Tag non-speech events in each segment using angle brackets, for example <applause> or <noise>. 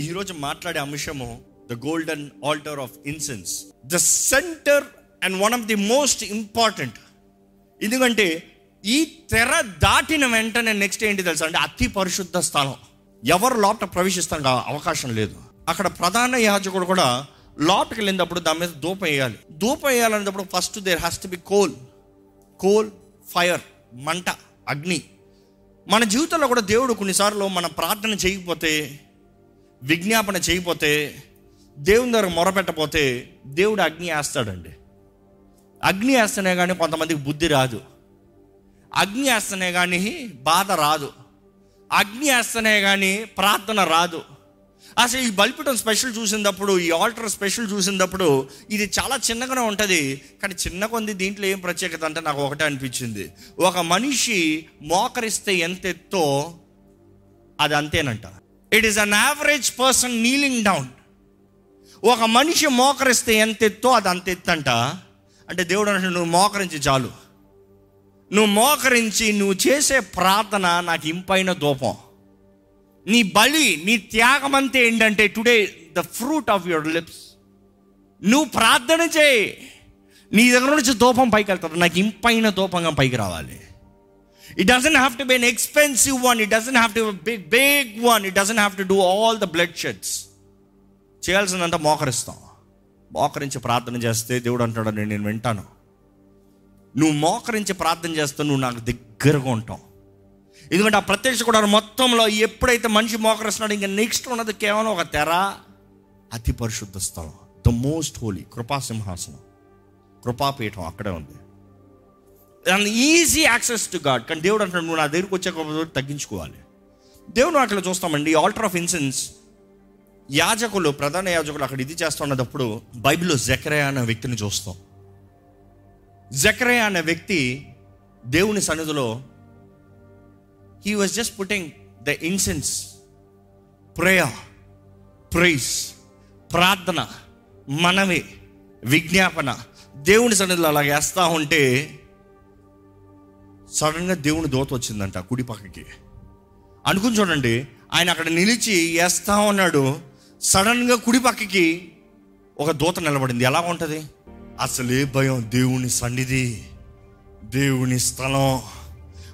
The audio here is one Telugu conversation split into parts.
ఈరోజు మాట్లాడే అంశము the golden altar of incense the center and one of the most important ఎందుకంటే ఈ తెర దాటిన వెంటనే నెక్స్ట్ ఏంటి తెలుసా అంటే అతి పరిశుద్ధ స్థలం. ఎవరు లోపల ప్రవేశిస్తానికి అవకాశం లేదు. అక్కడ ప్రధాన యాజకుడు కూడా లోపలికి వెళ్ళినప్పుడు దాని మీద ధూపం వేయాలి. ధూపం వేయాలనేటప్పుడు first there has to be coal coal fire మంట అగ్ని. మన జీవితంలో కూడా దేవుడు కొన్నిసార్లు మన ప్రార్థన చేయకపోతే విజ్ఞాపన చేయకపోతే దేవుని దగ్గర మొరపెట్టపోతే దేవుడు అగ్ని వేస్తాడండి. అగ్ని వేస్తేనే కానీ కొంతమందికి బుద్ధి రాదు. అగ్ని వేస్తేనే కానీ బాధ రాదు. అగ్ని వేస్తేనే కానీ ప్రార్థన రాదు. అసలు ఈ బల్పిటం స్పెషల్ చూసినప్పుడు ఈ ఆల్టర్ స్పెషల్ చూసినప్పుడు ఇది చాలా చిన్నగానే ఉంటుంది. కానీ చిన్న కొంది దీంట్లో ఏం ప్రత్యేకత అంటే నాకు ఒకటే అనిపించింది. ఒక మనిషి మోకరిస్తే ఎంత ఎత్తో అది అంతేనంట. It is an average person kneeling down ఒక మనిషి మోకరిస్తే ఎంత ఎత్తో అది అంత ఎత్తంట. అంటే దేవుడు అంటే నువ్వు మోకరించి చాలు. నువ్వు మోకరించి నువ్వు చేసే ప్రార్థన నాకు ఇంపైన దూపం. నీ బలి నీ త్యాగం అంతే ఏంటంటే today the fruit of your lips. నువ్వు ప్రార్థన చేయి. నీ దగ్గర నుంచి దూపం పైకి వెళ్తాడు నాకు ఇంపైన దూపంగా పైకి రావాలి. It doesn't have to be an expensive one it doesn't have to big big one it doesn't have to do all the blood sheds చేయాల్సినంత మోకరిస్తాం. మోకరించి ప్రార్థన చేస్తే దేవుడు అంటాడు నేను నేను వింటాను. నువ్వు మోకరించి ప్రార్థన చేస్తే నువ్వు నాకు దగ్గరగా ఉంటావు. ఎందుకంటే ఆ ప్రత్యక్ష కూడా మొత్తంలో ఎప్పుడైతే మనిషి మోకరిస్తున్నాడు ఇంకా నెక్స్ట్ ఉన్నది కేవలం ఒక తెర. అతి పరిశుద్ధ స్థలం. ద మోస్ట్ హోలీ కృపా సింహాసనం. కృపాపీఠం అక్కడే ఉంది. And easy access to God కానీ దేవుడు అంటాడు నువ్వు నా దగ్గరికి వచ్చే తగ్గించుకోవాలి. దేవుడు అక్కడ చూస్తామండి ఆల్టర్ ఆఫ్ ఇన్సెన్స్ యాజకులు ప్రధాన యాజకులు అక్కడ ఇది చేస్తున్నప్పుడు బైబిల్లో జకరయ అనే వ్యక్తిని చూస్తాం. జకరయ అనే వ్యక్తి దేవుని సన్నిధిలో he was just putting the incense prayer praise ప్రార్థన మనవి విజ్ఞాపన దేవుని సన్నిధిలో అలా వేస్తూ ఉంటే సడన్గా దేవుని దోత వచ్చిందంట కుడి పక్కకి. అనుకుని చూడండి ఆయన అక్కడ నిలిచి వేస్తా ఉన్నాడు. సడన్గా కుడి పక్కకి ఒక దూత నిలబడింది. ఎలా ఉంటుంది? అసలే భయం దేవుని సన్నిధి దేవుని స్థలం.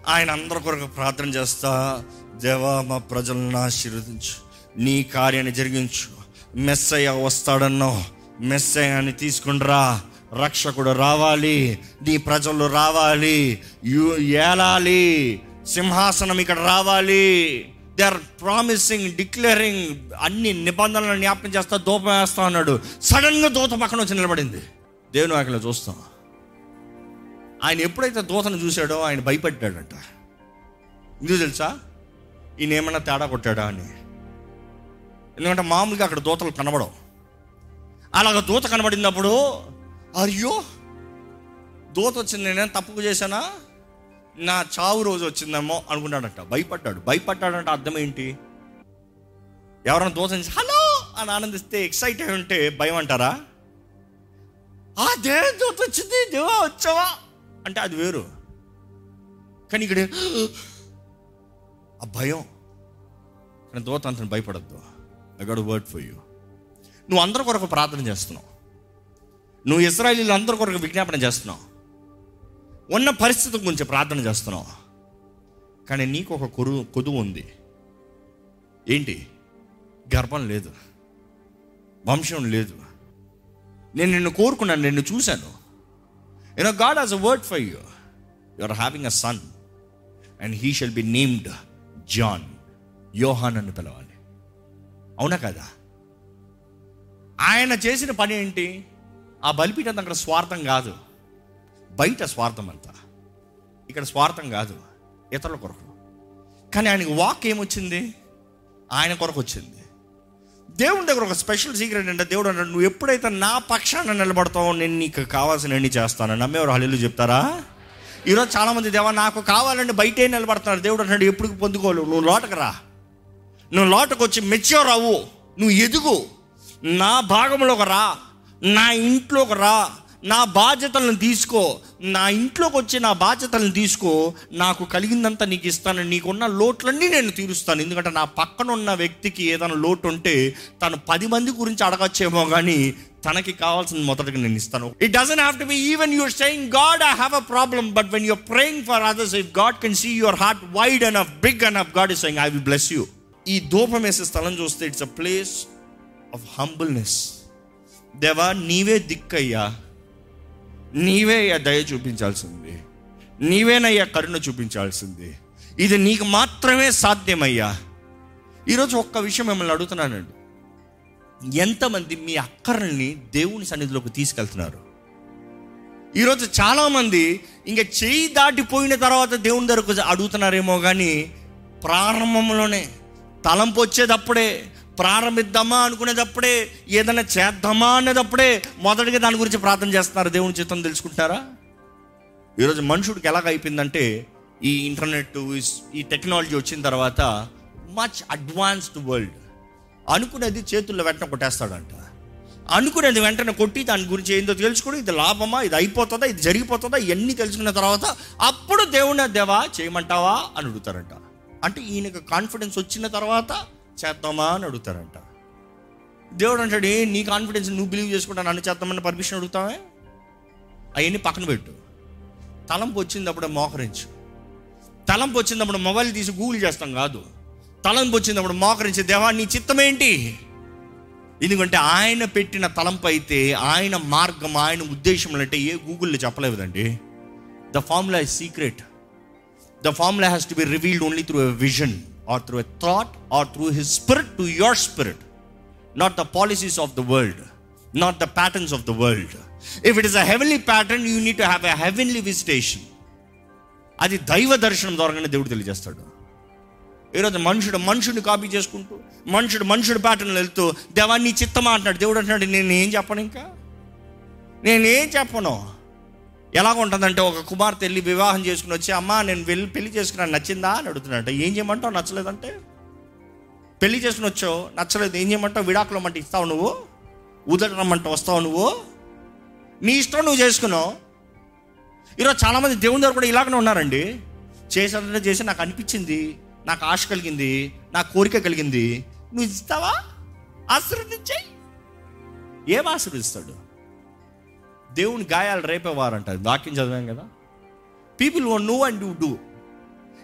ఆయన అందరి కొరకు ప్రార్థన చేస్తా దేవా మా ప్రజలను ఆశీర్వదించు. నీ కార్యాన్ని జరిగించు. మెస్సయ్య వస్తాడన్నావు. మెస్సయ్యాన్ని తీసుకుండ్రా. రక్షకుడు రావాలి నీ ప్రజలు రావాలి యూ ఏలాలి సింహాసనం ఇక్కడ రావాలి. దే ఆర్ ప్రామిసింగ్ డిక్లేరింగ్ అన్ని నిబంధనలను జ్ఞాపకం చేస్తా దూపం వేస్తా అన్నాడు. సడన్గా దూత పక్కన వచ్చి నిలబడింది. దేవుని వాటిలో చూస్తాం. ఆయన ఎప్పుడైతే దూతను చూశాడో ఆయన భయపడ్డాడంట ఎందుకు తెలుసా? ఈయన ఏమన్నా తేడా కొట్టాడా అని. ఎందుకంటే మామూలుగా అక్కడ దూతలు కనబడవు. అలాగ దూత కనబడినప్పుడు అయ్యో దూత వచ్చింది నేనేం తప్పుకు చేశానా? నా చావు రోజు వచ్చిందేమో అనుకున్నాడంట. భయపడ్డాడు. భయపడ్డాడంటే అర్థం ఏంటి? ఎవరైనా దూత హలో! అని ఆనందిస్తే ఎక్సైట్ అయి ఉంటే భయం అంటారా? ఆ దేవ దూత వచ్చింది? దేవా వచ్చావా? అంటే అది వేరు. కానీ ఇక్కడ ఆ భయం. కానీ దూత అంత భయపడద్దు. I got word for you నువ్వు అందరి కొరకు ప్రార్థన చేస్తున్నావు. నువ్వు ఇస్రాయలీలు అందరి కొరకు విజ్ఞాపన చేస్తున్నావు. ఉన్న పరిస్థితి గురించి ప్రార్థన చేస్తున్నావు. కానీ నీకు ఒక కొరు కొదువు ఉంది. ఏంటి? గర్భం లేదు. వంశం లేదు. నేను నిన్ను కోరుకున్నాను నిన్ను చూశాను. You know God has a word for you you are having a son and he shall be named John Yohan అని పిలవాలి. అవునా కదా? ఆయన చేసిన పని ఏంటి? ఆ బలిపీఠం అక్కడ స్వార్థం కాదు. బయట స్వార్థం అంతా. ఇక్కడ స్వార్థం కాదు. ఇతరుల కొరకు. కానీ ఆయనకి వాక్ ఏమొచ్చింది? ఆయన కొరకు వచ్చింది. దేవుని దగ్గర ఒక స్పెషల్ సీక్రెట్ అంటే దేవుడు అన్నాడు నువ్వు ఎప్పుడైతే నా పక్షాన నిలబడతావో నేను నీకు కావాల్సిన ఎన్ని చేస్తాను. నమ్మేవారు హలీలు చెప్తారా? ఈరోజు చాలామంది దేవా నాకు కావాలంటే బయటే నిలబడతాను దేవుడు అన్నాడు ఎప్పుడు పొందుకోలేవు. నువ్వు లోటకు రా. నువ్వు లోటకు వచ్చి మెచ్యూర్ అవ్వు. నువ్వు ఎదుగు. నా భాగంలోకి రా. నా ఇంట్లోకి రా నా బాధ్యతలను తీసుకో నా ఇంట్లోకి వచ్చి నా బాధ్యతలను తీసుకో నాకు కలిగిందంతా నీకు ఇస్తాను నీకున్న లోట్లన్నీ నేను తీరుస్తాను. ఎందుకంటే నా పక్కన ఉన్న వ్యక్తికి ఏదైనా లోటు ఉంటే తను పది మంది గురించి అడగచ్చేమో కానీ తనకి కావాల్సింది మొదటగా నేను ఇస్తాను. It doesn't have to be even you're saying God I have a problem but when you're praying for others if God can see your heart wide and of big and of God is saying I will bless you ఈ దూపం వేసే స్థలం చూస్తే it's a place of humbleness దేవా నీవే దిక్కయ్యా. నీవే అయ్యా దయ చూపించాల్సింది. నీవేనయ్యా కరుణ చూపించాల్సింది. ఇది నీకు మాత్రమే సాధ్యమయ్యా. ఈరోజు ఒక్క విషయం మిమ్మల్ని అడుగుతున్నానండి. ఎంతమంది మీ అక్కర్ని దేవుని సన్నిధిలోకి తీసుకెళ్తున్నారు? ఈరోజు చాలామంది ఇంకా చేయి దాటిపోయిన తర్వాత దేవుని దగ్గరకు అడుగుతున్నారేమో కానీ ప్రారంభంలోనే తలంపు వచ్చేటప్పుడే ప్రారంభిద్దామా అనుకునేటప్పుడే ఏదైనా చేద్దామా అనేటప్పుడే మొదటిగా దాని గురించి ప్రార్థన చేస్తున్నారు. దేవుని చిత్తం తెలుసుకుంటారా? ఈరోజు మనుషుడికి ఎలాగ అయిపోయిందంటే ఈ ఇంటర్నెట్ ఈ టెక్నాలజీ వచ్చిన తర్వాత మచ్ అడ్వాన్స్డ్ వరల్డ్ అనుకునేది చేతుల్లో వెంటనే కొట్టేస్తాడంట. అనుకునేది వెంటనే కొట్టి దాని గురించి ఏందో తెలుసుకుని ఇది లాభమా ఇది అయిపోతుందా ఇది జరిగిపోతుందా ఇవన్నీ తెలుసుకున్న తర్వాత అప్పుడు దేవుని దేవా చేయమంటావా అని అడుగుతారంట. అంటే ఈయనకు కాన్ఫిడెన్స్ వచ్చిన తర్వాత చేద్దామా అని అడుగుతారంట. దేవుడు అంటాడు "ఏ, నీ కాన్ఫిడెన్స్ నువ్వు బిలీవ్ చేసుకుంటా నన్ను చేద్దామని పర్మిషన్ అడుగుతావే? అవన్నీ పక్కన పెట్టు. తలంపు వచ్చినప్పుడు మోకరించు. తలంపు వచ్చినప్పుడు మొబైల్ తీసి గూగుల్ చేస్తాం కాదు. తలంపు వచ్చినప్పుడు మోకరించి దేవా నీ చిత్తం ఏంటి? ఎందుకంటే ఆయన పెట్టిన తలంపు అయితే ఆయన మార్గం ఆయన ఉద్దేశం అంటే ఏ గూగుల్లో చెప్పలేదండి the formula is secret the formula has to be revealed only through a vision or through a thought or through his spirit to your spirit not the policies of the world not the patterns of the world if it is a heavenly pattern you need to have a heavenly visitation అది దైవ దర్శనం ద్వారానే దేవుడు తెలియజేస్తాడు. ఈరోజు మనుషుడు మనుషుడిని కాపీ చేసుకుంటూ మనుషుడు మనుషుడు ప్యాటర్న్లు వెళ్తూ దేవాన్ని చిత్తమా అంటున్నాడు. దేవుడు అంటున్నాడు నేను ఏం చెప్పను ఇంకా? నేనేం చెప్పను? ఎలాగ ఉంటుందంటే ఒక కుమార్తె వెళ్ళి వివాహం చేసుకుని వచ్చి అమ్మా నేను వెళ్ళి పెళ్ళి చేసుకున్నాను నచ్చిందా? అని అడుగుతున్నాడు ఏం చేయమంటావు? నచ్చలేదంటే? పెళ్ళి చేసుకుని వచ్చావు నచ్చలేదు. ఏం చేయమంటావు? విడాకులు అంటే ఇస్తావు నువ్వు? ఊదటమంటే వస్తావు నువ్వు? నీ ఇష్టం నువ్వు చేసుకున్నావు. ఈరోజు చాలామంది దేవుని దగ్గర కూడా ఇలాగనే ఉన్నారండి. చేసేటట్టు చేసి నాకు అనిపించింది నాకు ఆశ కలిగింది నాకు కోరిక కలిగింది. నువ్వు ఇస్తావా? ఆశీర్వదించాయి. ఏం ఆశీర్వదిస్తాడు? దేవుని గాయాలు రేపేవారంట. వాక్యం చదివాం కదా. People one know and you do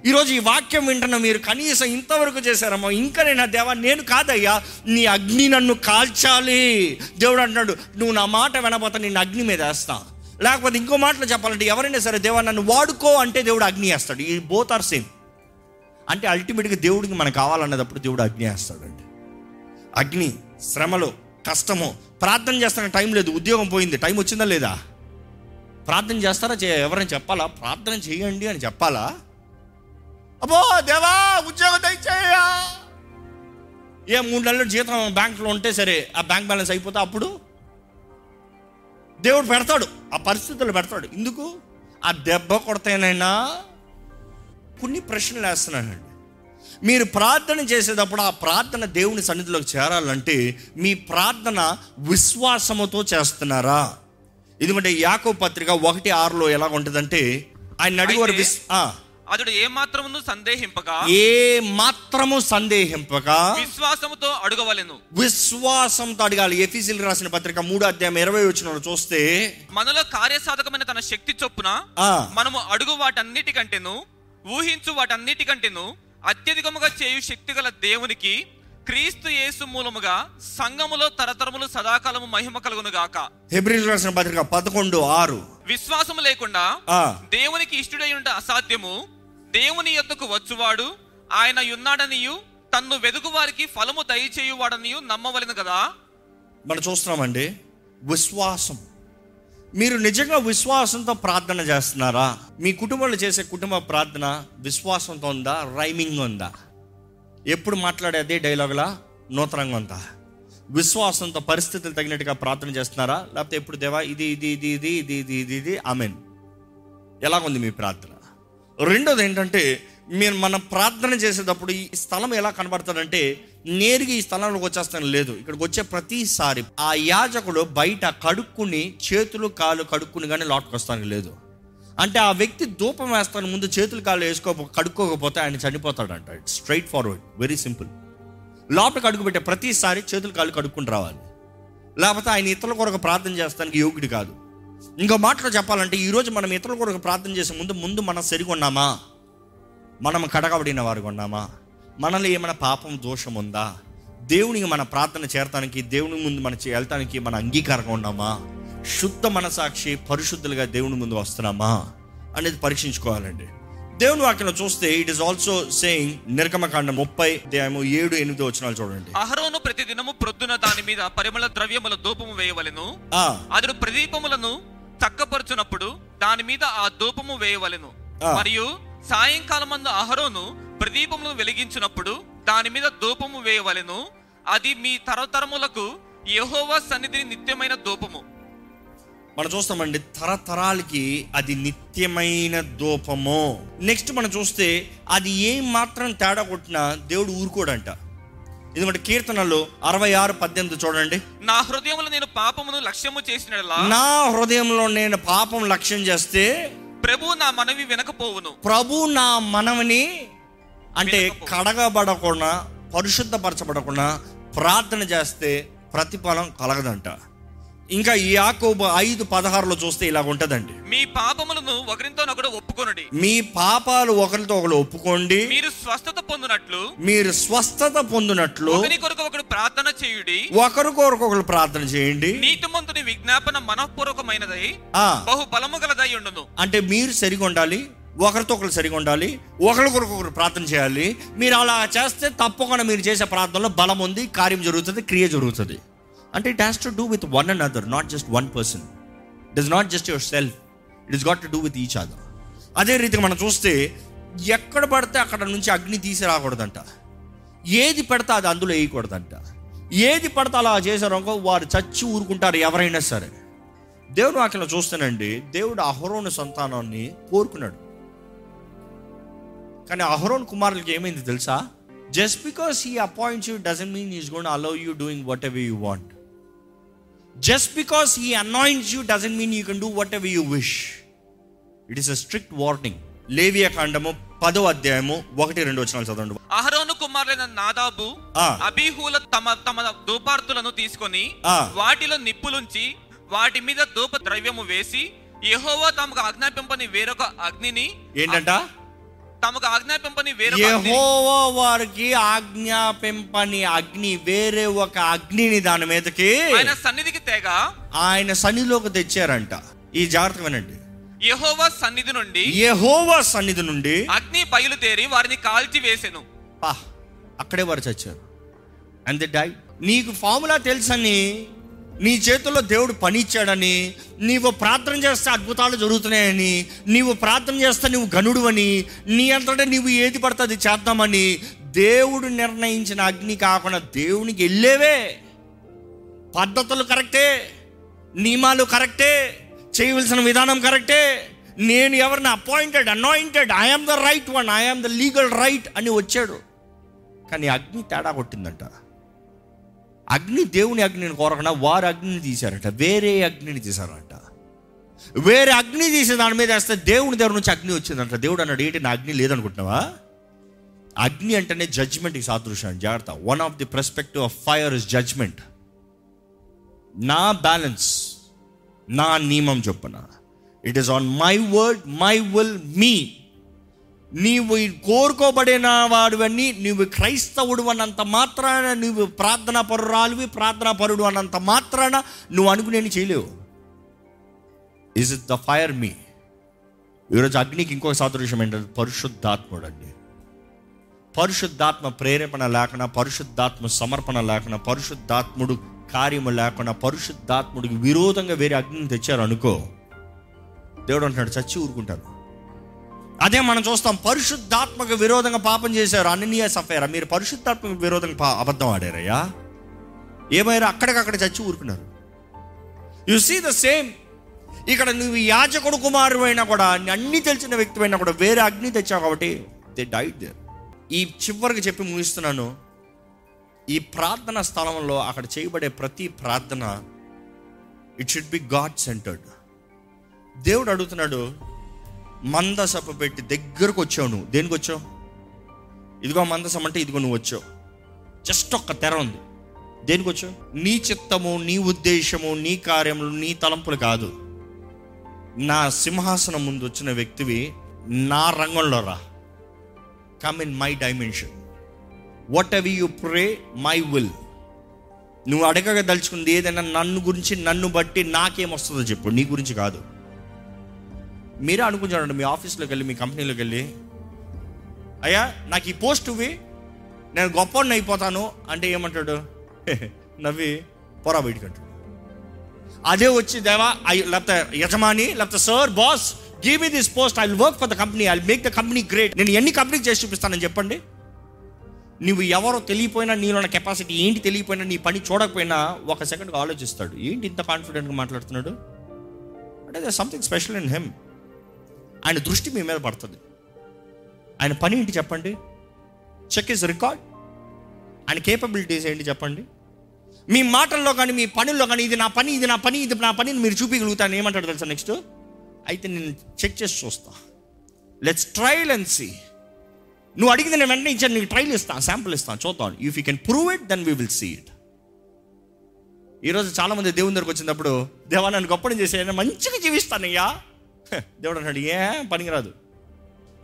ఈరోజు ఈ వాక్యం వింటున్న మీరు కనీసం ఇంతవరకు చేశారమ్మా. ఇంకా నేను దేవా నేను కాదయ్యా. నీ అగ్ని నన్ను కాల్చాలి. దేవుడు అంటున్నాడు నువ్వు నా మాట వినపోతా నేను అగ్ని మీద వేస్తా. లేకపోతే ఇంకో మాటలు చెప్పాలంటే ఎవరైనా సరే దేవా నన్ను వాడుకో అంటే దేవుడు అగ్ని వేస్తాడు. ఈ బోత్ ఆర్ సేమ్ అంటే అల్టిమేట్గా దేవుడికి మనకు కావాలన్నదప్పుడు దేవుడు అగ్ని వేస్తాడండి. అగ్ని శ్రమలో కష్టము. ప్రార్థన చేస్తున్న టైం లేదు ఉద్యోగం పోయింది. టైం వచ్చిందా లేదా? ప్రార్థన చేస్తారా చే ఎవరైనా చెప్పాలా? ప్రార్థన చేయండి అని చెప్పాలా? అబ్బో దేవా ఉద్యోగం దయచేయ్యా ఏ మూడు నెలలు జీతం బ్యాంక్లో ఉంటే సరే ఆ బ్యాంక్ బ్యాలెన్స్ అయిపోతే అప్పుడు? దేవుడు పెడతాడు ఆ పరిస్థితులు పెడతాడు. ఎందుకు? ఆ దెబ్బ కొడతానైనా కొన్ని ప్రశ్నలు వేస్తున్నానండి. మీరు ప్రార్థన చేసేటప్పుడు ఆ ప్రార్థన దేవుని సన్నిధిలోకి చేరాలంటే మీ ప్రార్థన విశ్వాసముతో చేస్తున్నారా? ఎందుకంటే యాకో పత్రిక ఒకటి ఆరులో ఎలా ఉంటుందంటే ఆయన అడిగేవారు ఆ, అతడు ఏ మాత్రమును సందేహింపక ఏ మాత్రము సందేహింపక విశ్వాసముతో అడగవలెను. విశ్వాసంతో అడగాలి. ఎఫీసీలు రాసిన పత్రిక మూడో అధ్యాయం ఇరవై వచ్చిన చూస్తే మనలో కార్యసాధకమైన తన శక్తి చొప్పున మనము అడుగు వాటన్నిటికంటేను ఊహించు వాటన్నిటికంటేను అత్యధికముగా చేయు శక్తి గల దేవునికి క్రీస్తు యేసు మూలముగా సంఘములో తరతరములు సదాకాలము మహిమ కలుగును గాక. హెబ్రిల్ రాసిన పత్రిక పదకొండు ఆరు. విశ్వాసము లేకుండా దేవునికి ఇష్టడై ఉండ అసాధ్యము దేవుని యొద్దకు వచ్చువాడు ఆయన యున్నాడనియు తన్ను వెదుగు వారికి ఫలము దయచేయువాడనియు నమ్మవలెను కదా? మనం చూస్తున్నామండి విశ్వాసం మీరు నిజంగా విశ్వాసంతో ప్రార్థన చేస్తున్నారా? మీ కుటుంబంలో చేసే కుటుంబ ప్రార్థన విశ్వాసంతో ఉందా? రైమింగ్ ఉందా? ఎప్పుడు మాట్లాడే అదే డైలాగులా నూతనంగా ఉందా? విశ్వాసంతో పరిస్థితులు తగినట్టుగా ప్రార్థన చేస్తున్నారా? లేకపోతే ఎప్పుడు దేవా ఇది ఇది ఇది ఇది ఇది ఇది ఇది ఇది ఆమెన్ ఎలాగుంది మీ ప్రార్థన? రెండోది ఏంటంటే మీరు మనం ప్రార్థన చేసేటప్పుడు ఈ స్థలం ఎలా కనబడతాడంటే నేరుగా ఈ స్థలంలోకి వచ్చేస్తాను. లేదు ఇక్కడికి వచ్చే ప్రతిసారి ఆ యాజకుడు బయట కడుక్కుని చేతులు కాలు కడుక్కుని కానీ లోటుకొస్తానికి లేదు. అంటే ఆ వ్యక్తి ధూపం వేస్తాను ముందు చేతులు కాళ్ళు వేసుకో కడుక్కోకపోతే ఆయన చనిపోతాడంట. It's straightforward very simple లోపలికి అడుగు పెట్టే ప్రతిసారి చేతులు కాళ్ళు కడుక్కుని రావాలి. లేకపోతే ఆయన ఇతరుల కొరకు ప్రార్థన చేస్తానికి యోగ్యుడు కాదు. ఇంకో మాటలో చెప్పాలంటే ఈరోజు మనం ఇతరుల కొరకు ప్రార్థన చేసే ముందు ముందు మనం సరిగొన్నామా? మనం కడగబడిన వారు ఉన్నామా మనలో ఏమైనా పాపం దోషం ఉందా? దేవునికి మన ప్రార్థన చేరటానికి దేవుని ముందు మన వెళ్తానికి మన అంగీకారంగా ఉన్నామా? శుద్ధ మనసాక్షి పరిశుద్ధులుగా దేవుని ముందు వస్తున్నామా? అనేది పరీక్షించుకోవాలండి. దేవుని వాక్యంలో చూస్తే ఇట్ ఇస్ ఆల్సో సేయింగ్ నిర్గమకాండ ముప్పై అధ్యాయము ఏడు ఎనిమిది వచ్చినాలు చూడండి. అహరోను ప్రతి దినము ప్రొద్దున దాని మీద పరిమళ ద్రవ్యముల ధూపము వేయవలెను. అతడు ప్రదీపములను చక్కపరుచునప్పుడు దాని మీద ఆ ధూపము వేయవలెను. ఆ. మరియు సాయంకాలమందు అహరోను ప్రదీపములను వెలిగించినప్పుడు దాని మీద ధూపము వేయవలెను. అది మీ తరతరములకు యెహోవా సన్నిధిని నిత్యమైన ధూపము. మనం చూస్తామండి తరతరాలకి అది నిత్యమైన దూపము నెక్స్ట్ మనం చూస్తే అది ఏం మాత్రం తేడా కొట్టినా దేవుడు ఊరుకోడంట. ఎందుకంటే కీర్తనలు అరవై ఆరు పద్దెనిమిది చూడండి. నా హృదయములో నేను పాపమును లక్ష్యము చేసినలా నా హృదయంలో నేను పాపం లక్ష్యం చేస్తే ప్రభు నా మనవి వినకపోవును. ప్రభు నా మనవని అంటే కడగబడకుండా పరిశుద్ధపరచబడకుండా ప్రార్థన చేస్తే ప్రతిఫలం కలగదంట. ఇంకా ఈ యాకోబు ఐదు పదహారులో చూస్తే ఇలా ఉంటదండి. మీ పాపములను ఒకరితోనొకడు ఒప్పుకొనుడి. మీ పాపాలు ఒకరితో ఒకరు ఒప్పుకోండి. మీరు స్వస్థత పొందినట్లు. మీరు స్వస్థత పొందినట్లు ఒకరి కొరకు ఒకడు ప్రార్థన చేయుడి. ఒకరు కొరకు ఒకరు ప్రార్థన చేయండి. నీతిమంతుని విజ్ఞాపన మనఃపూర్వకమైనదై బహు బలము గలదై ఉండును. అంటే మీరు సరిగా ఉండాలి ఒకరితో ఒకరు సరిగా ఉండాలి ఒకరి కొరకు ఒకరు ప్రార్థన చేయాలి. మీరు అలా చేస్తే తప్పకుండా మీరు చేసే ప్రార్థనలో బలం ఉంది కార్యం జరుగుతుంది క్రియ జరుగుతుంది. అంటే it has to do with one and other not just one person it is not just yourself it is got to do with each other అదే రీతిగా మనం చూస్తే ఎక్కడ పడితే అక్కడ నుంచి అగ్ని తీసి రాకూడదంట. ఏది పెడితే అది అందులో వేయకూడదంట. ఏది పడితే అలా చేశారనుకో వారు చచ్చి ఊరుకుంటారు ఎవరైనా సరే. దేవుడు వాక్యం చూస్తానండి దేవుడు అహరోను సంతానాన్ని కోరుకున్నాడు. కానీ అహరోన్ కుమారులకి ఏమైంది తెలుసా? Just because he appoints you doesn't mean is gonna allow you doing whatever you want just because he anoints you doesn't mean you can do whatever you wish it is a strict warning లేవియా కాండము పదో అధ్యాయము ఒకటి రెండు వచ్చినాలు చదవండి అహరోను కుమారులైన నాదాబు. అబీహుల తమ తమ ధూపార్తులను తీసుకొని. వాటిలో నిప్పులుంచి వాటి మీద ధూప ద్రవ్యము వేసి యెహోవా తమకు ఆజ్ఞాపింపని వేరొక అగ్నిని ఏంటంట తమకు ఆజ్ఞాపింపని యెహోవా వారికి ఆజ్ఞాపింపని అగ్ని వేరే ఒక అగ్నిని దాని మీదకి ఆయన సన్నిధికి తెగ. ఆయన సన్నిలోకి తెచ్చారంట. ఈ జాగ్రత్త వినండి. యెహోవా సన్నిధి నుండి యెహోవా సన్నిధి నుండి అగ్ని బయలుదేరి వారిని కాల్చి వేసెను. పా అక్కడే వారు చచ్చారు. అండ్ ది డై నీకు ఫార్ములా తెలుసని నీ చేతుల్లో దేవుడు పని ఇచ్చాడని నీవు ప్రార్థన చేస్తే అద్భుతాలు జరుగుతున్నాయని నీవు ప్రార్థన చేస్తే నువ్వు గనుడు అని నీ అంతటా నీవు ఏది పడితే అది చేద్దామని దేవుడు నిర్ణయించిన అగ్ని కాకుండా దేవునికి వెళ్ళేవే. పద్ధతులు కరెక్టే నియమాలు కరెక్టే చేయవలసిన విధానం కరెక్టే. నేను ఎవరిని appointed anointed I'm the right one I'm the legal right అని వచ్చాడు. కానీ అగ్ని తేడా కొట్టిందంట. అగ్ని దేవుని అగ్నిని కోరకుండా వారు అగ్నిని తీశారట. వేరే అగ్నిని తీశారంట. వేరే అగ్ని తీసే దాని మీద వేస్తే దేవుని దగ్గర నుంచి అగ్ని వచ్చిందంట. దేవుడు అన్నాడు ఏంటి నా అగ్ని లేదనుకుంటున్నావా? అగ్ని అంటేనే జడ్జ్మెంట్కి సాదృశ్యం. జాగ్రత్త. One of the perspective of fire is judgment నా బ్యాలెన్స్ నా నియమం చొప్పున. It is on my word my will మీ నీవు కోరుకోబడిన వాడివన్నీ నీవు క్రైస్తవుడు అన్నంత మాత్రాన నువ్వు ప్రార్థనా పరురాలువి ప్రార్థనా పరుడు అన్నంత మాత్రాన నువ్వు అనుకునేది చేయలేవు. ఇస్ ఇట్ ద ఫైర్ మీ ఈరోజు అగ్నికి ఇంకొక సాదృశ్యం ఏంటంటే పరిశుద్ధాత్ముడు అండి పరిశుద్ధాత్మ ప్రేరేపణ లేకుండా పరిశుద్ధాత్మ సమర్పణ లేకుండా పరిశుద్ధాత్ముడు కార్యము లేకుండా పరిశుద్ధాత్ముడికి విరోధంగా వేరే అగ్నిని తెచ్చారు అనుకో దేవుడు అంటున్నాడు చచ్చి ఊరుకుంటారు అదే మనం చూస్తాం పరిశుద్ధాత్మక విరోధంగా పాపం చేశారు అన్ననీయ సఫేరా మీరు పరిశుద్ధాత్మక విరోధంగా పా అబద్ధం ఆడారయ్యా? ఏమైనా అక్కడికక్కడ చచ్చి ఊరుకున్నారు? యు సీ ద సేమ్ ఇక్కడ నువ్వు యాజకుడు కుమారు అయినా కూడా అన్ని తెలిసిన వ్యక్తి అయినా కూడా వేరే అగ్ని తెచ్చావు కాబట్టి దే డైట్ దేర్ ఈ చివరికి చెప్పి ముగిస్తున్నాను. ఈ ప్రార్థన స్థలంలో అక్కడ చేయబడే ప్రతి ప్రార్థన it should be God centered దేవుడు అడుగుతున్నాడు మందసప పెట్టి దగ్గరకు వచ్చావు నువ్వు. దేనికి వచ్చావు? ఇదిగో మందసం అంటే ఇదిగో నువ్వు వచ్చావు. జస్ట్ ఒక్క తెర ఉంది. దేనికి వచ్చావు? నీ చిత్తము నీ ఉద్దేశము నీ కార్యములు నీ తలంపులు కాదు. నా సింహాసనం ముందు వచ్చిన వ్యక్తివి నా రంగంలో రా. Come in my dimension whatever you pray my will నువ్వు అడగగా దలుచుకుంది ఏదైనా నన్ను గురించి నన్ను బట్టి నాకేమొస్తుందో చెప్పు. నీ గురించి కాదు. మీరే అనుకుంటారండి మీ ఆఫీస్లోకి వెళ్ళి మీ కంపెనీలోకి వెళ్ళి అయ్యా నాకు ఈ పోస్ట్ ఇవి నేను గొప్ప అయిపోతాను అంటే ఏమంటాడు? <laughs> నవ్వి పొరా బయటికి అంటాడు. అదే వచ్చి దేవా ఐ లేకపోతే యజమాని లేకపోతే sir boss give me this post I work for the company I make the company great. నేను ఎన్ని కంపెనీకి చేసి చూపిస్తానని చెప్పండి. నువ్వు ఎవరో తెలియపోయినా నీలో ఉన్న కెపాసిటీ ఏంటి తెలియపోయినా నీ పని చూడకపోయినా ఒక సెకండ్గా ఆలోచిస్తాడు. ఏంటి ఇంత కాన్ఫిడెంట్గా మాట్లాడుతున్నాడు? అంటే సంథింగ్ స్పెషల్ ఇన్ హెమ్ ఆయన దృష్టి మీ మీద పడుతుంది. ఆయన పని ఏంటి చెప్పండి? చెక్ ఇస్ రికార్డ్ ఆయన కేపబిలిటీస్ ఏంటి చెప్పండి? మీ మాటల్లో కానీ మీ పనుల్లో కానీ ఇది నా పని ఇది నా పని ఇది నా పనిని మీరు చూపించగలుగుతాను ఏమంటాడు తెలుసా నెక్స్ట్ అయితే నేను చెక్ చేసి చూస్తా. లెట్స్ ట్రయల్ అండ్ సీ నువ్వు అడిగింది నేను వెంటనే ఇచ్చాను నీకు ట్రైల్ ఇస్తాను శాంపుల్ ఇస్తాను చూద్దాం. If you can prove it then we will see it ఈరోజు చాలా మంది దేవుని దగ్గరకు వచ్చినప్పుడు దేవా నన్ను గొప్పని చేసే మంచిగా జీవిస్తానయ్యా. దేవుడు అన్నాడు ఏ పనికిరాదు.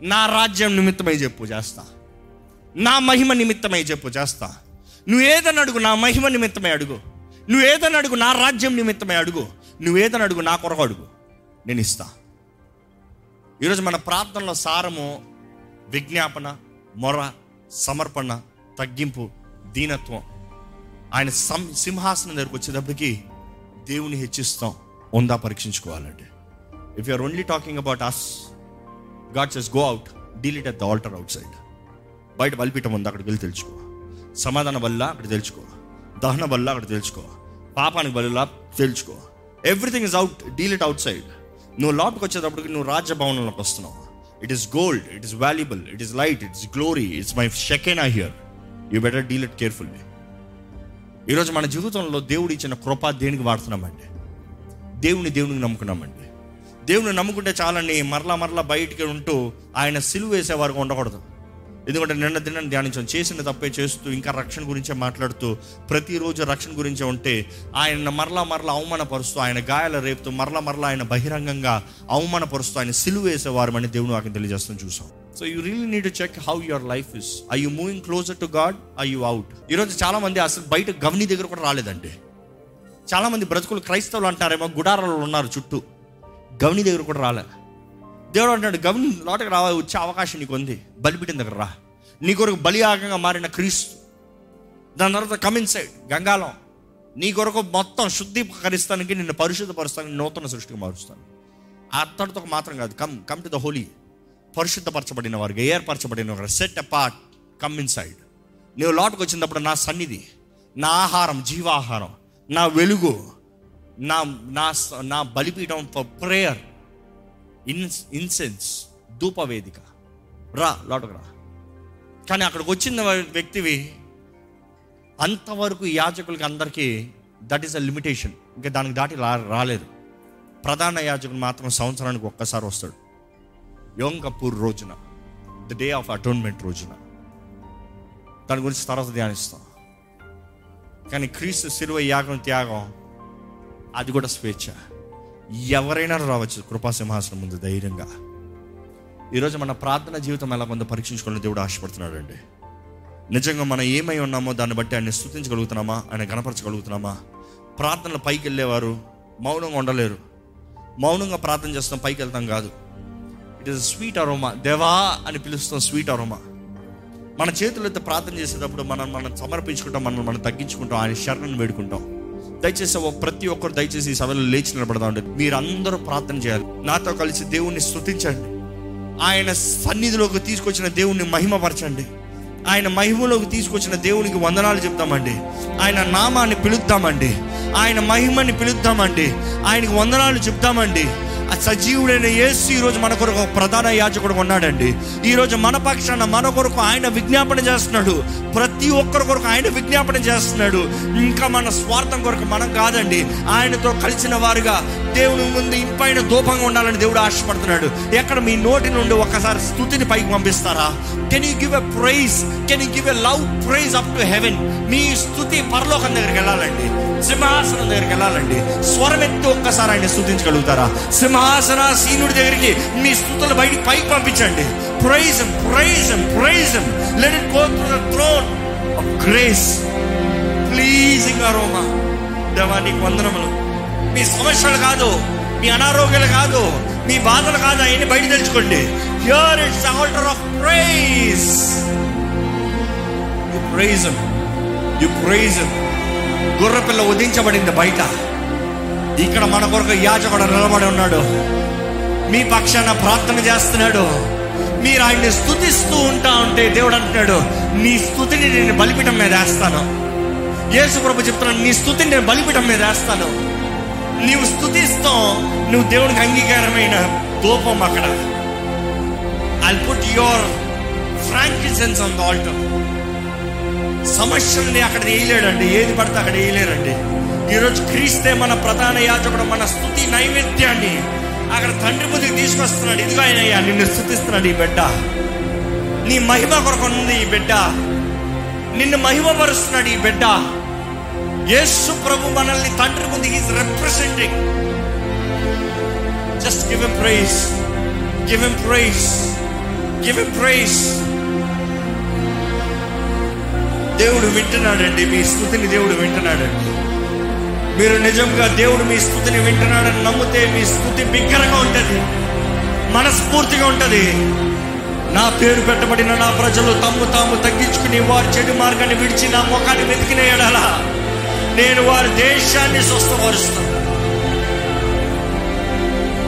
నా రాజ్యం నిమిత్తమై చెప్పు చేస్తా. నా మహిమ నిమిత్తమై చెప్పు చేస్తా. నువ్వు ఏదని అడుగు నా మహిమ నిమిత్తమై అడుగు. నువ్వు ఏదని అడుగు నా రాజ్యం నిమిత్తమై అడుగు. నువ్వు ఏదని అడుగు నా కొరకు అడుగు. నేను ఇస్తా. ఈరోజు మన ప్రార్థనలో సారము విజ్ఞాపన మొర సమర్పణ తగ్గింపు దీనత్వం. ఆయన సం సింహాసనం దగ్గరకు వచ్చేటప్పటికి దేవుని హెచ్చిస్తాం ఉందా పరీక్షించుకోవాలంటే. If you're only talking about us God says go out deal it at the altar outside బయట బలిపీఠం ఉంది అక్కడికి వెళ్ళి తెలుసుకో. సమాధాన వల్ల అక్కడ తెలుసుకో. దహన వల్ల అక్కడ తెలుసుకో. పాపానికి బలిలా తెలుసుకో. Everything is out deal it outside నువ్వు లోపలికి వచ్చేటప్పటికి నువ్వు రాజ్యభవనంలోకి వస్తున్నావు it is gold it is valuable it is light it's glory it's my Shekinah I hear you better deal it carefully ఈరోజు మన జీవితంలో దేవుడు ఇచ్చిన కృప దేనికి వాడుతున్నామండి? దేవుని దేవునికి నమ్ముకున్నామండి. దేవుని నమ్ముకుంటే చాలండి మరలా మరలా బయటికి ఉంటూ ఆయన సిలువ వేసేవారుగా ఉండకూడదు. ఎందుకంటే నిన్న దిన ధ్యానించాం. చేసిన తప్పే చేస్తూ ఇంకా రక్షణ గురించే మాట్లాడుతూ ప్రతిరోజు రక్షణ గురించే ఉంటే ఆయన మరలా మరలా అవమానపరుస్తూ ఆయన గాయాల రేపుతూ మరలా మరలా ఆయన బహిరంగంగా అవమానపరుస్తూ ఆయన సిలువ వేసేవారు అని దేవుని వాకి తెలియజేస్తాను చూసాం. So you really need to check how your life is I you moving closer to God I you out ఈరోజు చాలా మంది అసలు బయట గవని దగ్గర కూడా రాలేదండి. చాలా మంది బ్రతుకులు క్రైస్తవులు అంటారేమో గుడారాలు ఉన్నారు చుట్టూ. గవని దగ్గర కూడా రాలే. దేవుడు అంటాడు గవని లోటకి రావాలి వచ్చే అవకాశం నీకు ఉంది. బలిపీఠం దగ్గర రా. నీ కొరకు బలియాగంగా మారిన క్రీస్తు. దాని తర్వాత కమిన్ సైడ్ గంగాలం నీ కొరకు మొత్తం శుద్ధీకరిస్తానికి నిన్ను పరిశుద్ధపరుస్తానికి నూతన సృష్టికి మారుస్తాను. అత్తడితో మాత్రం కాదు come come to the holy పరిశుద్ధపరచబడిన వారికి ఏర్పరచబడిన వారు set apart come inside నువ్వు లోటుకు వచ్చినప్పుడు నా సన్నిధి నా ఆహారం జీవాహారం నా వెలుగు నా నా నా బలిపీఠం ఫర్ ప్రేయర్ ఇన్ ఇన్సెన్స్ ధూపవేదిక. రా లోటకు రా. కానీ అక్కడికి వచ్చిన వ్యక్తివి అంతవరకు యాజకులకి అందరికీ దట్ ఈస్ అ లిమిటేషన్ ఇంకా దానికి దాటి రాలేదు. ప్రధాన యాజకుడు మాత్రం సంవత్సరానికి ఒక్కసారి వస్తాడు. యోం కపూర్ రోజున ద డే ఆఫ్ అటోన్మెంట్ రోజున. దాని గురించి తర్వాత ధ్యానిస్తాం. కానీ క్రీస్తు శిలువ యాగం త్యాగం అది కూడా స్వేచ్ఛ. ఎవరైనా రావచ్చు కృపాసింహాసనం ముందు ధైర్యంగా. ఈరోజు మన ప్రార్థన జీవితం ఎలా కొంత పరీక్షించుకోవాలని దేవుడు ఆశపడుతున్నాడు అండి నిజంగా మనం ఏమై ఉన్నామో దాన్ని బట్టి ఆయన స్థుతించగలుగుతున్నామా ఆయన గణపరచగలుగుతున్నామా? ప్రార్థనలు పైకి వెళ్ళేవారు మౌనంగా ఉండలేరు. మౌనంగా ప్రార్థన చేస్తాం పైకి వెళ్తాం కాదు. ఇట్ ఇస్ స్వీట్ అరోమా దేవా అని పిలుస్తాం స్వీట్ అరోమా మన చేతులతో ప్రార్థన చేసేటప్పుడు మనం మనం సమర్పించుకుంటాం మనం మనం తగ్గించుకుంటాం ఆయన శరణను వేడుకుంటాం. దయచేసి ప్రతి ఒక్కరు దయచేసి ఈ సభలో లేచి నిలబడదా మీరందరూ ప్రార్థన చేయాలి. నాతో కలిసి దేవుణ్ణి స్థుతించండి ఆయన సన్నిధిలోకి తీసుకొచ్చిన దేవుణ్ణి మహిమపరచండి. ఆయన మహిమలోకి తీసుకొచ్చిన దేవునికి వందనాలు చెప్తామండి. ఆయన నామాన్ని పిలుద్దామండి. ఆయన మహిమని పిలుద్దామండి. ఆయనకి వందనాలు చెప్తామండి. ఆ సజీవుడైన యేసు ఈ రోజు మన కొరకు ప్రధాన యాజకుడు ఉన్నాడండి. ఈరోజు మన పక్షాన మన కొరకు ఆయన విజ్ఞాపన చేస్తున్నాడు. ప్రతి ఒక్కరి కొరకు ఆయన విజ్ఞాపన చేస్తున్నాడు. ఇంకా మన స్వార్థం కొరకు మనం కాదండి. ఆయనతో కలిసిన వారుగా దేవుని ముందు ఇంపైన దూపంగా ఉండాలని దేవుడు ఆశపడుతున్నాడు. ఎక్కడ మీ నోటి నుండి ఒక్కసారి స్థుతిని పైకి పంపిస్తారా? Can you give a praise can you give a love praise up to heaven మీ స్థుతి పరలోకం దగ్గరికి వెళ్ళాలండి. సింహాసనం దగ్గరికి వెళ్ళాలండి. స్వరం ఎత్తి ఒక్కసారి ఆయన స్థుతించగలుగుతారా? సింహాసన సీనుడి దగ్గరికి మీ స్థుతులు బయటికి పైకి పంపించండి. Praise praise praise let it go through the throne of grace pleasing aroma దేవా నీకు వందనములు. మీ సమస్యలు కాదు మీ అనారోగ్యాలు కాదు మీ బాధలు కాదు ఆయన్ని బయట తెలుసుకోండి. Here it's altar of praise you praise you praise గుర్రపిల్ల ఉదించబడింది బయట. ఇక్కడ మన కొరకు యాజకుడు నిలబడి ఉన్నాడు. మీ పక్షాన ప్రార్థన చేస్తున్నాడు. మీరు ఆయన్ని స్థుతిస్తూ ఉంటా ఉంటే దేవుడు అంటున్నాడు నీ స్థుతిని నేను బలిపీఠం మీద వేస్తాను. యేసు ప్రభు చెప్తున్నాను నీ స్థుతిని నేను బలిపీఠం మీద వేస్తాను. నీవు స్థుతిస్తాం నువ్వు దేవునికి అంగీకారమైన దూపం అక్కడ. I put your frankincense on the altar సమస్యల్ని అక్కడ వేయలేడండి ఏది పడితే అక్కడ వేయలేరండి. ఈరోజు క్రీస్తే మన ప్రధాన యాజకుడు మన స్థుతి నైవేద్యాన్ని అక్కడ తండ్రి ముందుకు తీసుకొస్తున్నాడు. ఇదిగో ఆయనయ్యా నిన్ను స్థుతిస్తున్నాడు ఈ బిడ్డ. నీ మహిమ కొరకు ఉంది ఈ బిడ్డ. నిన్ను మహిమపరుస్తున్నాడు ఈ బిడ్డ. యేసు ప్రభు మనల్ని తండ్రి ముందు హీస్ రిప్రజెంటింగ్ జస్ట్ గివ్ ఎమ్ ప్రైజ్ గివ్ ఎమ్ ప్రైజ్ గివ్ ఎమ్ ప్రైజ్ దేవుడు వింటున్నాడండి మీ స్థుతిని దేవుడు వింటున్నాడండి. మీరు నిజంగా దేవుడు మీ స్థుతిని వింటున్నాడని నమ్మితే మీ స్థుతి బిగ్గరగా ఉంటుంది. మనస్ఫూర్తిగా ఉంటుంది. నా పేరు పెట్టబడిన నా ప్రజలు తమ్ము తాము తగ్గించుకుని వారి చెడు మార్గాన్ని విడిచి నా ముఖాన్ని వెతికిన ఎడల నేను వారి దేశాన్ని స్వస్థపరుస్తాను.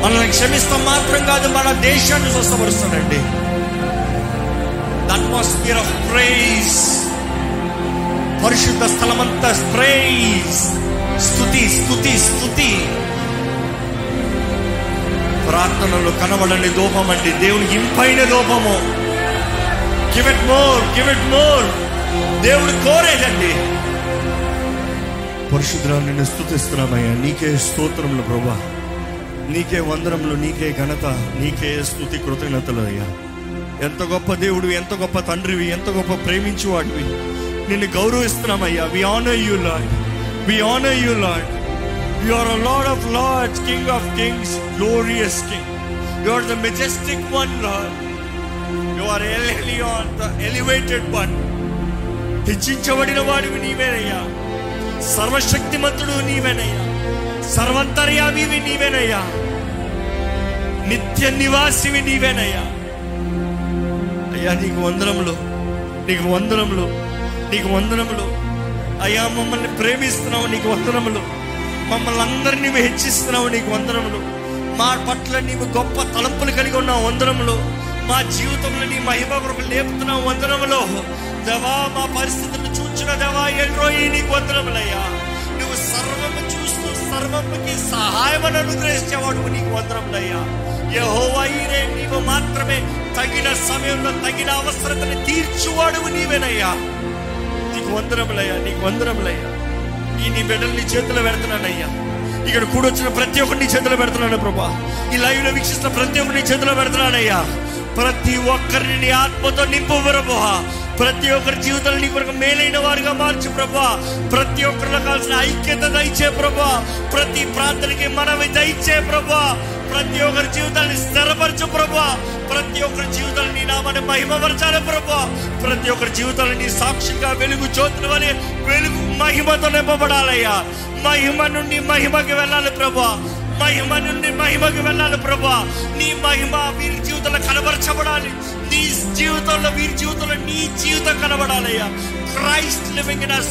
మనల్ని క్షమిస్తాం మాత్రం కాదు మన దేశాన్ని స్వస్థపరుస్తానండి అట్మాస్ఫియర్ ఆఫ్ ప్రైజ్ పరిశుద్ధ స్థలమంతా ప్రైజ్ స్థుతి స్థుతి స్థుతి ప్రార్థనలు కనబడని దూపం అండి దేవుని ఇంపైన దూపము give it more give it more దేవుడు కోరేదండి. పరిశుద్ధులను నిన్ను స్థుతిస్తున్నామయ్యా నీకే స్తోత్రములు ప్రభా. నీకే వందనములు నీకే ఘనత నీకే స్థుతి కృతజ్ఞతలు అయ్యా. ఎంత గొప్ప దేవుడు ఎంత గొప్ప తండ్రివి ఎంత గొప్ప ప్రేమించువాడివి. నిన్ను గౌరవిస్తున్నామయ్యా. We honour you lord we honour you lord you are lord of lords king of kings glorious king you are the majestic one lord you are Elyon the elevated one హెచ్చించబడిన వాడివి నీవేనయ్యా సర్వశక్తిమంతుడు నీవేనయ్యా. సర్వంతర్యామివి నీవేనయ్యా. నిత్య నివాసివి నీవేనయ్యా. అయ్యా నీకు వందనములు నీకు వందనములు నీకు వందనములు. అయ్యా మమ్మల్ని ప్రేమిస్తున్నావు నీకు వందనములు. మమ్మల్ని అందరినీ హెచ్చిస్తున్నావు నీకు వందనములు. మా పట్ల నీవు గొప్ప తలంపులు కలిగి ఉన్నావు వందనములు. మా జీవితంలో నీ మహిమ కొరకు లేపుతున్నావు వందనములో. దేవా వందరములయ్యా నువ్వు సర్వము చూస్తూ సర్వముకి సహాయమని అనుగ్రహించేవాడు నీకు వందనములయ్యా. యెహోవాయిరే నీవు మాత్రమే తగిన సమయంలో తగిన అవసరతని తీర్చువాడు నీవేనయ్యా. నీకు వందరములయ్యా నీకు వందరములయ్యా ఈ నీ బిడ్డలు నీ చేతిలో పెడుతున్నానయ్యా. ఇక్కడ కూడొచ్చిన ప్రతి ఒక్కరిని చేతిలో పెడుతున్నాను ప్రభా. ఈ లైవ్లో వీక్షిస్తున్న ప్రతి ఒక్కరిని చేతిలో పెడుతున్నానయ్యా ప్రతి ఒక్కరిని నీ ఆత్మతో నింపు ప్రభా. ప్రతి ఒక్కరి జీవితాలు నీ కొరకు మేలైన వారుగా మార్చు ప్రభా. ప్రతి ఒక్కరిలో కావాల్సిన ఐక్యత దయచే ప్రభా. ప్రతి ప్రార్థనకి మనవి దయచే ప్రభా. ప్రతి ఒక్కరి జీవితాన్ని స్థిరపరచు ప్రభా. ప్రతి ఒక్కరి జీవితాన్ని నీ నామాన్ని మహిమపరచాలి ప్రభా. ప్రతి ఒక్కరి జీవితాన్ని నీ సాక్షిగా వెలుగు చోతులు వలె వెలుగు మహిమతో నింపబడాలయ్యా. మహిమ నుండి మహిమకి వెళ్ళాలి ప్రభా. మహిమ నుండి మహిమకి వెళ్ళాలి ప్రభా. నీ మహిమ వీరి జీవితంలో కనబరచబడాలి. నీ జీవితంలో వీరి జీవితంలో నీ జీవితం కనబడాలయ్యా క్రైస్ట్ లివింగ్ ఇన్ అస్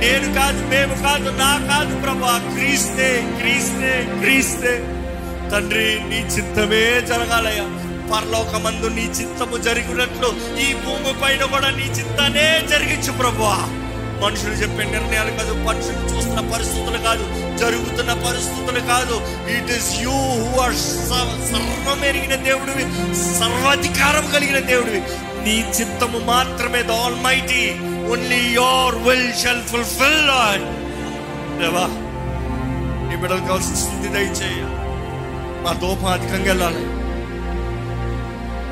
నేను కాదు మేము కాదు నా కాదు ప్రభా. క్రీస్తే క్రీస్తే క్రీస్తే. తండ్రి నీ చిత్తమే జరగాలయ్యా పరలోకమందు నీ చిత్తము జరిగినట్లు ఈ భూమి పైన కూడా నీ చిత్తనే జరిగించు ప్రభువా మనుషులు చెప్పే నిర్ణయాలు కాదు మనుషులు చూస్తున్న పరిస్థితులు కాదు జరుగుతున్న పరిస్థితులు కాదు. It is you who are సర్వం ఎరిగిన దేవుడివి సర్వాధికారం కలిగిన దేవుడివి. నీ చిత్తము మాత్రమే the almighty only your will shall fulfil దేవా నీ బిడ్డలు కావాల్సిన స్థితి దయచేయ. మా దోపం అధికంగా వెళ్ళాలి.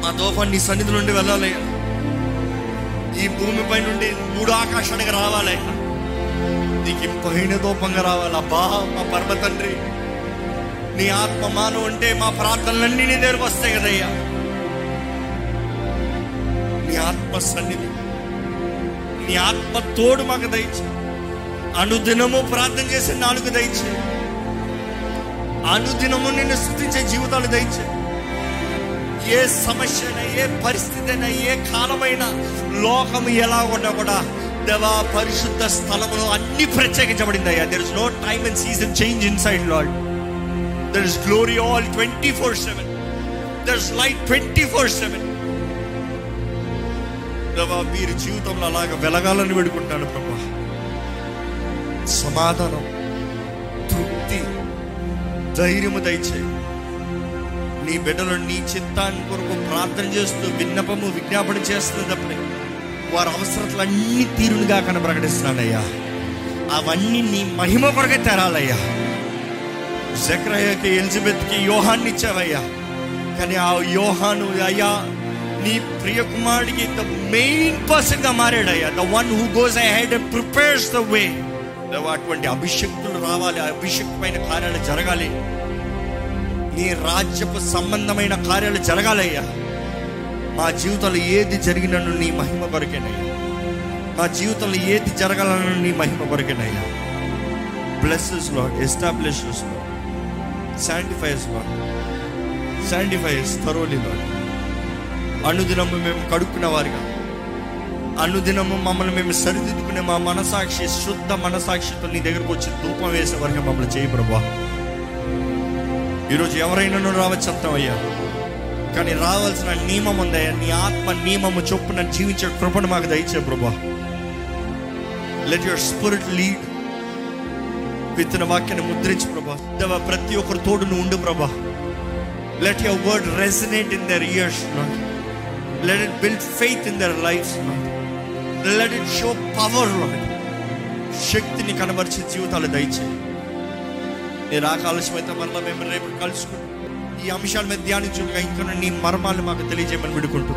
మా దోపం నీ సన్నిధి నుండి వెళ్ళాలి ఈ భూమిపై నుండి మూడు ఆకాశానికి రావాలి. నీకు పైన దూపంగా రావాలి. అబ్బా మా పరమ తండ్రి నీ ఆత్మ మానవు అంటే మా ప్రార్థనలన్నీ నీ దగ్గరకు వస్తాయి కదయ్యా. నీ ఆత్మ సన్నిధి నీ ఆత్మ తోడు మాకు దయచే. అనుదినము ప్రార్థన చేసే నాలుగు దయచే. అనుదినము నిన్ను స్థుతించే జీవితాలు దయచే. ఏ సమస్య అయినా ఏ పరిస్థితి అయినా ఏ కాలమైనా లోకం ఎలా ఉన్నా కూడా దేవా పరిశుద్ధ స్థలములో అన్ని ప్రత్యేకించబడింది అయ్యా there is no time and season change inside lord there is glory all twenty four seven there is light twenty four seven దేవా మీరు జీవితంలో అలాగ వెలగాలని వేడుకుంటాను ప్రభా. సమాధానం తృప్తి ధైర్యము దయచేయి నీ బిడ్డలు నీ చిత్తాన్ని కొరకు ప్రార్థన చేస్తూ విన్నపము విజ్ఞాపన చేస్తున్నప్పుడే వారి అవసరతలన్నీ తీరునిగా కను ప్రకటిస్తున్నానయ్యా అవన్నీ నీ మహిమ కొరకే తెరాలయ్యా. జక్రయ్యకి ఎలిజబెత్కి యోహాన్ని ఇచ్చావయ్యా కానీ ఆ యోహాను అయ్యా నీ ప్రియ కుమారుడికి ద మెయిన్ పర్సన్గా మారాడయ్యా. The one who goes ahead prepares the way అటువంటి అభిషక్తులు రావాలి అభిషక్తమైన కార్యాలు జరగాలి. నీ రాజ్యపు సంబంధమైన కార్యాలు జరగాలయ్యా. మా జీవితంలో ఏది జరిగినను నీ మహిమ కొరకేనయ్యా. మా జీవితంలో ఏది జరగాలను నీ మహిమ కొరకేనయ్యా. బ్లెస్సెస్లో ఎస్టాబ్లిషెస్లో శాంటిఫైస్లో శాంటిఫైస్ థరోలీ అనుదినము మేము కడుక్కున్న వారిగా. అనుదినము మమ్మల్ని మేము సరిదిద్దుకునే మా మనసాక్షి శుద్ధ మనసాక్షితో నీ దగ్గరకు వచ్చి ధూపం వేసే వరకు మమ్మల్ని చేయి ప్రభా ఈరోజు ఎవరైనా రావచ్చు చెప్తామయ్యా కానీ రావాల్సిన నియమం ఉందయ్యా. నీ ఆత్మ నియమము చొప్పున జీవించే కృపను మాకు దయచే ప్రభా. లెట్ యువర్ స్పిరిట్ లీడ్ విత్తన వాక్యాన్ని ముద్రించి ప్రభా. దేవా ప్రతి ఒక్కరు తోడు నువ్వు ఉండు ప్రభా. Let your word resonate in their ears let it build faith in their life let it show power శక్తిని కనబరిచే జీవితాలు దయచేయి. నేను రాక ఆలస్యమైతే మరలా మేము రేపు కలుసుకుంటాం. ఈ అంశాల మీద ధ్యానించుగా ఇంకా నీ మర్మాలు మాకు తెలియజేయమని విడుకుంటూ.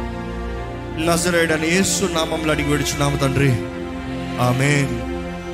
నజరేడని యేసు నామంలో అడిగి విడుచున్నాము తండ్రి. ఆమె